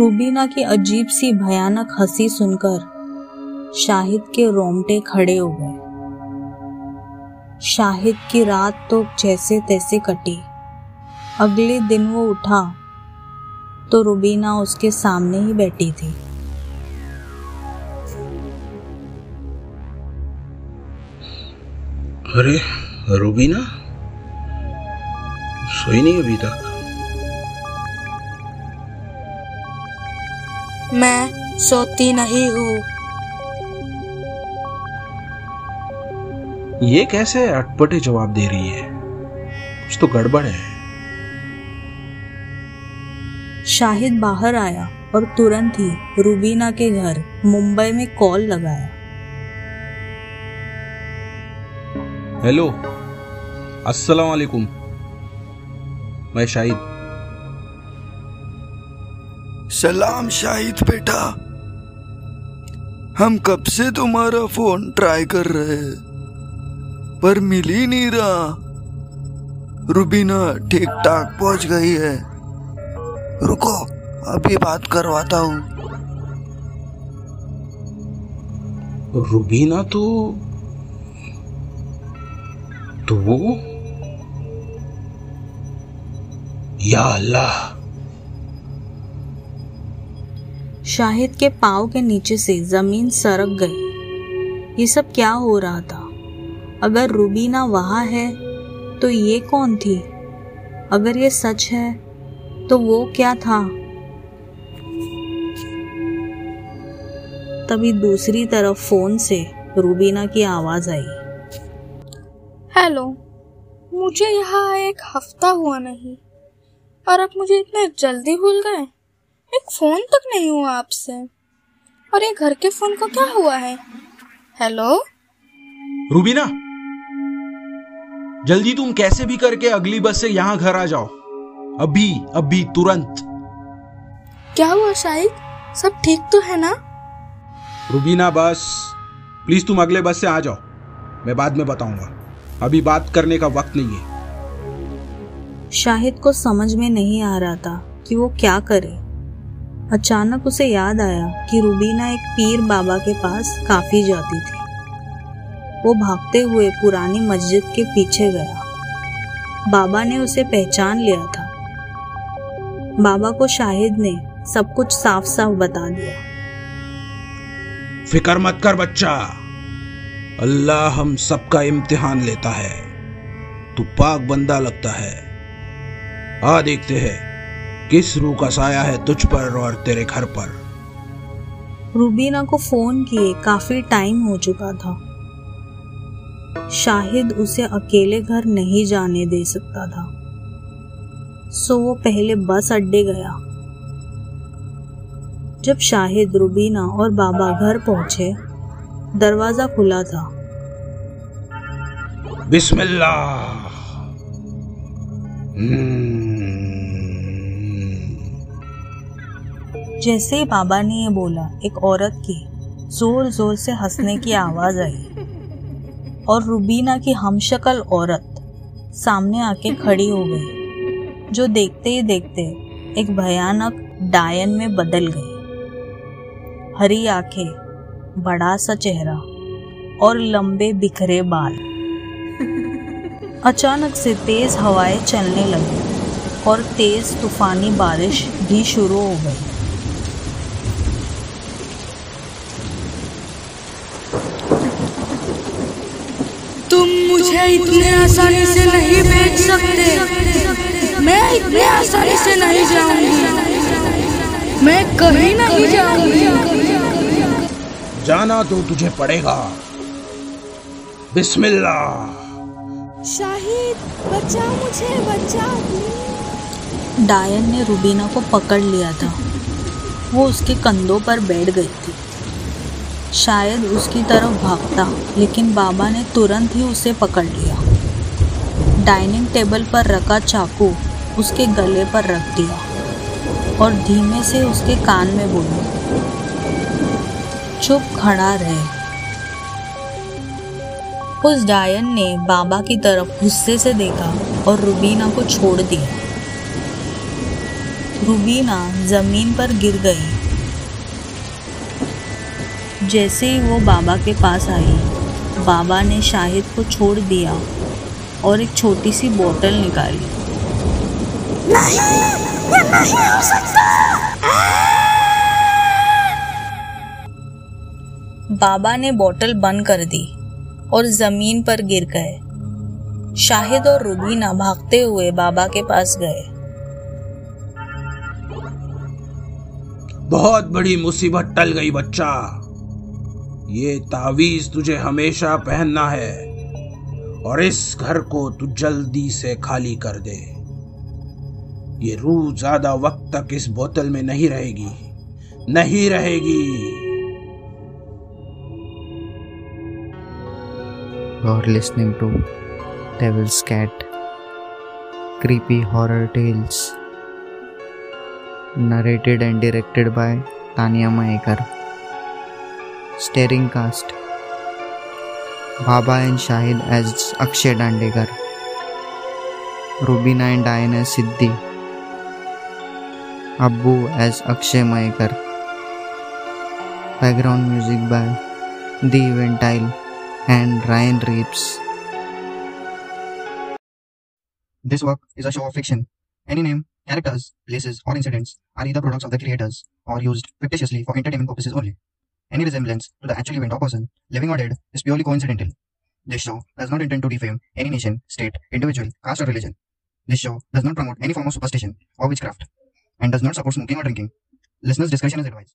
रूबीना की अजीब सी भयानक हँसी सुनकर शाहिद के रोमटे खड़े हो गए। शाहिद की रात तो जैसे तैसे कटी। अगले दिन वो उठा तो रुबीना उसके सामने ही बैठी थी। अरे, रुबीना? सोई नहीं अभी तक? मैं सोती नहीं हूँ। ये कैसे अटपटे जवाब दे रही है? कुछ तो गड़बड़ है। शाहिद बाहर आया और तुरंत ही रूबीना के घर मुंबई में कॉल लगाया। हेलो अस्सलाम वालेकुम। मैं शाहिद। सलाम शाहिद बेटा। हम कब से तुम्हारा फ़ोन ट्राई कर रहे हैं? पर मिल ही नहीं रहा। रुबीना ठीक ठाक पहुँच गई है। रुको अभी बात करवाता हूँ। रुबीना तो तो या अल्लाह। शाहिद के पाव के नीचे से ज़मीन सरक गई। ये सब क्या हो रहा था? अगर रूबीना वहाँ है तो ये कौन थी? अगर ये सच है तो वो क्या था? तभी दूसरी तरफ़ फ़ोन से रूबीना की आवाज़ आई। हेलो, मुझे यहाँ एक हफ़्ता हुआ नहीं, और आप मुझे इतने जल्दी भूल गए? एक फ़ोन तक नहीं हुआ आपसे। और ये घर के फ़ोन को क्या हुआ है? हेलो? रुबीना जल्दी तुम कैसे भी करके अगली बस से यहाँ घर आ जाओ। अभी अभी तुरंत। क्या हुआ शाहिद? सब ठीक तो है ना? रुबीना बस प्लीज़ तुम अगले बस से आ जाओ। मैं बाद में बताऊँगा। अभी बात करने का वक्त नहीं है। शाहिद को समझ में नहीं आ रहा था कि वो क्या करे। अचानक उसे याद आया कि रुबीना एक पीर बाबा के पास काफ़ी जाती थी। वो भागते हुए पुरानी मस्जिद के पीछे गया। बाबा ने उसे पहचान लिया था। बाबा को शाहिद ने सब कुछ साफ़ साफ़ बता दिया। फिकर मत कर बच्चा। अल्लाह हम सबका इम्तिहान लेता है। तू पाक बंदा लगता है। आ देखते हैं। किस रूह का साया है तुझ पर और तेरे घर पर? रूबीना को फ़ोन किए काफ़ी टाइम हो चुका था। शाहिद उसे अकेले घर नहीं जाने दे सकता था। सो वो पहले बस अड्डे गया। जब शाहिद रुबीना और बाबा घर पहुँचे दरवाज़ा खुला था। बिस्मिल्लाह। जैसे ही बाबा ने ये बोला, एक औरत की ज़ोर ज़ोर से हंसने की आवाज़ आई और रुबीना की हमशक्ल औरत सामने आके खड़ी हो गई, जो देखते ही देखते एक भयानक डायन में बदल गई। हरी आँखें, बड़ा सा चेहरा और लंबे बिखरे बाल। अचानक से तेज हवाएँ चलने लगी और तेज तूफानी बारिश भी शुरू हो गई। तुम मुझे इतने आसानी से नहीं बेच सकते। मैं इतने आसानी से नहीं जाऊँगी। मैं कहीं नहीं जाऊँगी। जाना तो तुझे पड़ेगा। बिस्मिल्लाह शाहिद बचा मुझे बचा डायन ने रुबीना को पकड़ लिया था। वो उसके कंधों पर बैठ गई थी। शायद उसकी तरफ़ भागता, लेकिन बाबा ने तुरंत ही उसे पकड़ लिया। डाइनिंग टेबल पर रखा चाकू उसके गले पर रख दिया और धीमे से उसके कान में बोला, चुप खड़ा रहे। उस डायन ने बाबा की तरफ़ गुस्से से देखा और रुबीना को छोड़ दिया। रूबीना ज़मीन पर गिर गई। जैसे ही वो बाबा के पास आई, बाबा ने शाहिद को छोड़ दिया और एक छोटी सी बोतल निकाली। बाबा ने बोतल बंद कर दी और ज़मीन पर गिर गए। शाहिद और रुबीना भागते हुए बाबा के पास गए। बहुत बड़ी मुसीबत टल गई, बच्चा। ये तावीज तुझे हमेशा पहनना है, और इस घर को तू जल्दी से खाली कर दे। ये रूह ज़्यादा वक्त तक इस बोतल में नहीं रहेगी नहीं रहेगी। और listening to tables cat creepy horror tales narrated and directed by Tania Mayekar Starring cast Baba and Shahid as Akshay Dandekar Rubina and Diana Siddhi Abbu as Akshay Maekar Background music by The Eventile and Ryan Reeves. This work is a show of fiction. Any name, characters, places, or incidents are either products of the creators or used fictitiously for entertainment purposes only. Any resemblance to the actual event or person, living or dead, is purely coincidental. This show does not intend to defame any nation, state, individual, caste, or religion. This show does not promote any form of superstition or witchcraft and does not support smoking or drinking. Listeners' discretion is advised.